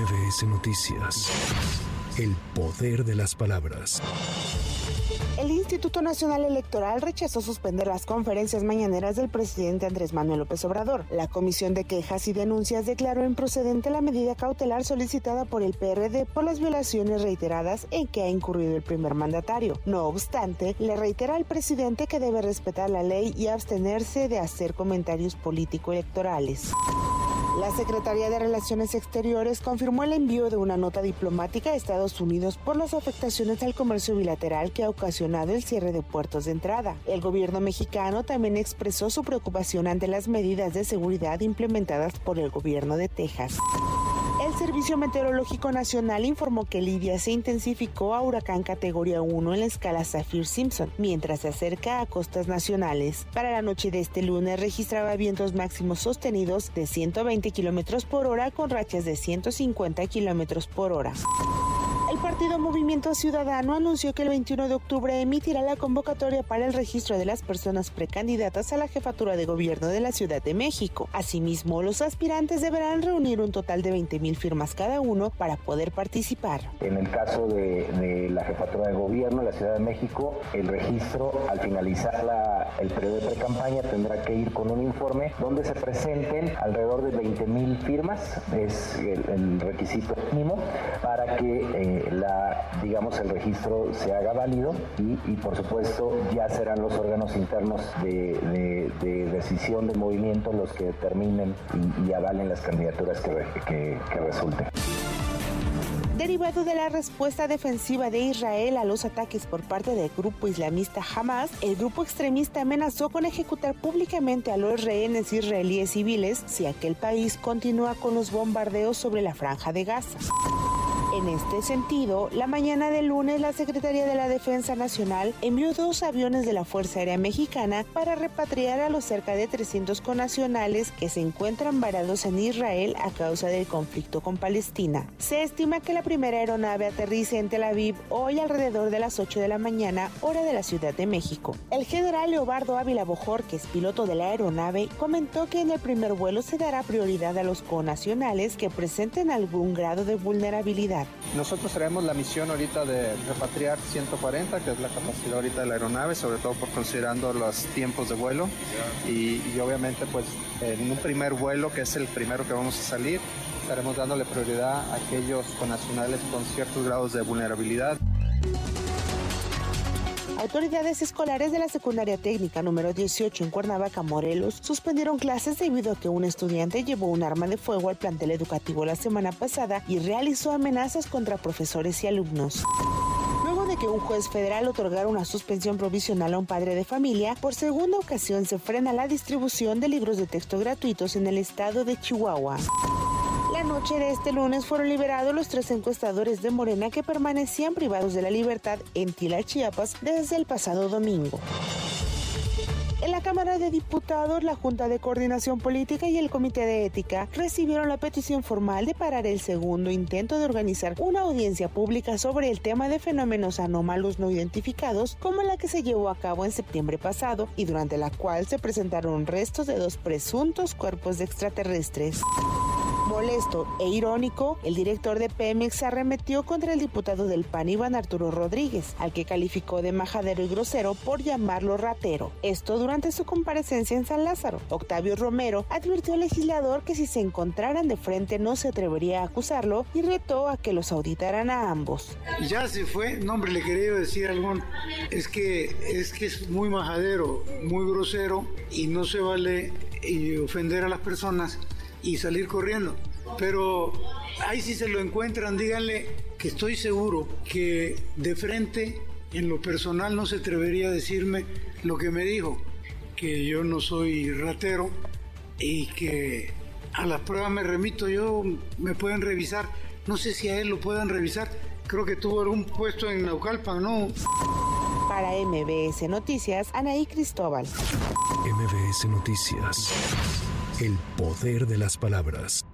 MBS Noticias. El poder de las palabras. El Instituto Nacional Electoral rechazó suspender las conferencias mañaneras del presidente Andrés Manuel López Obrador. La Comisión de Quejas y Denuncias declaró improcedente la medida cautelar solicitada por el PRD por las violaciones reiteradas en que ha incurrido el primer mandatario. No obstante, le reitera al presidente que debe respetar la ley y abstenerse de hacer comentarios político-electorales. La Secretaría de Relaciones Exteriores confirmó el envío de una nota diplomática a Estados Unidos por las afectaciones al comercio bilateral que ha ocasionado el cierre de puertos de entrada. El gobierno mexicano también expresó su preocupación ante las medidas de seguridad implementadas por el gobierno de Texas. El Servicio Meteorológico Nacional informó que Lidia se intensificó a huracán categoría 1 en la escala Saffir-Simpson, mientras se acerca a costas nacionales. Para la noche de este lunes registraba vientos máximos sostenidos de 120 kilómetros por hora con rachas de 150 kilómetros por hora. El partido Movimiento Ciudadano anunció que el 21 de octubre emitirá la convocatoria para el registro de las personas precandidatas a la jefatura de gobierno de la Ciudad de México. Asimismo, los aspirantes deberán reunir un total de 20 mil firmas cada uno para poder participar. En el caso de, la jefatura de gobierno de la Ciudad de México, el registro al finalizar el periodo de pre-campaña tendrá que ir con un informe donde se presenten alrededor de 20 mil firmas, es el, requisito mínimo, para que eh, la, digamos, el registro se haga válido y, por supuesto ya serán los órganos internos de, decisión de movimiento los que determinen y, avalen las candidaturas que, que resulten. Derivado de la respuesta defensiva de Israel a los ataques por parte del grupo islamista Hamas, el grupo extremista amenazó con ejecutar públicamente a los rehenes israelíes civiles si aquel país continúa con los bombardeos sobre la franja de Gaza. En este sentido, la mañana del lunes la Secretaría de la Defensa Nacional envió dos aviones de la Fuerza Aérea Mexicana para repatriar a los cerca de 300 conacionales que se encuentran varados en Israel a causa del conflicto con Palestina. Se estima que la primera aeronave aterrice en Tel Aviv hoy alrededor de las 8 de la mañana, hora de la Ciudad de México. El general Leobardo Ávila Bojor, que es piloto de la aeronave, comentó que en el primer vuelo se dará prioridad a los conacionales que presenten algún grado de vulnerabilidad nosotros traemos la misión ahorita de repatriar 140, que es la capacidad ahorita de la aeronave, sobre todo por considerando los tiempos de vuelo. Y, obviamente, pues en un primer vuelo, que es el primero que vamos a salir, estaremos dándole prioridad a aquellos nacionales con ciertos grados de vulnerabilidad. Autoridades escolares de la secundaria técnica número 18 en Cuernavaca, Morelos, suspendieron clases debido a que un estudiante llevó un arma de fuego al plantel educativo la semana pasada y realizó amenazas contra profesores y alumnos Luego de que un juez federal otorgara una suspensión provisional a un padre de familia, por segunda ocasión se frena la distribución de libros de texto gratuitos en el estado de Chihuahua. De este lunes fueron liberados los tres encuestadores de Morena que permanecían privados de la libertad en Tila, Chiapas, desde el pasado domingo. En la Cámara de Diputados, la Junta de Coordinación Política y el Comité de Ética recibieron la petición formal de parar el segundo intento de organizar una audiencia pública sobre el tema de fenómenos anómalos no identificados, como la que se llevó a cabo en septiembre pasado y durante la cual se presentaron restos de dos presuntos cuerpos de extraterrestres. Molesto e irónico, el director de Pemex arremetió contra el diputado del PAN Iván Arturo Rodríguez, al que calificó de majadero y grosero por llamarlo ratero. Esto durante su comparecencia en San Lázaro. Octavio Romero advirtió al legislador que si se encontraran de frente no se atrevería a acusarlo y retó a que los auditaran a ambos. Ya se fue, no hombre, le quería decir algo, es que es que es muy majadero, muy grosero y no se vale eh, ofender a las personas y salir corriendo. Pero ahí si se lo encuentran, díganle que estoy seguro que de frente, en lo personal, no se atrevería a decirme lo que me dijo, que yo no soy ratero y que a las pruebas me remito yo, me pueden revisar. No sé si a él lo puedan revisar. Creo que tuvo algún puesto en Naucalpan, ¿no? Para MBS Noticias, Anaí Cristóbal. MBS Noticias. El poder de las palabras.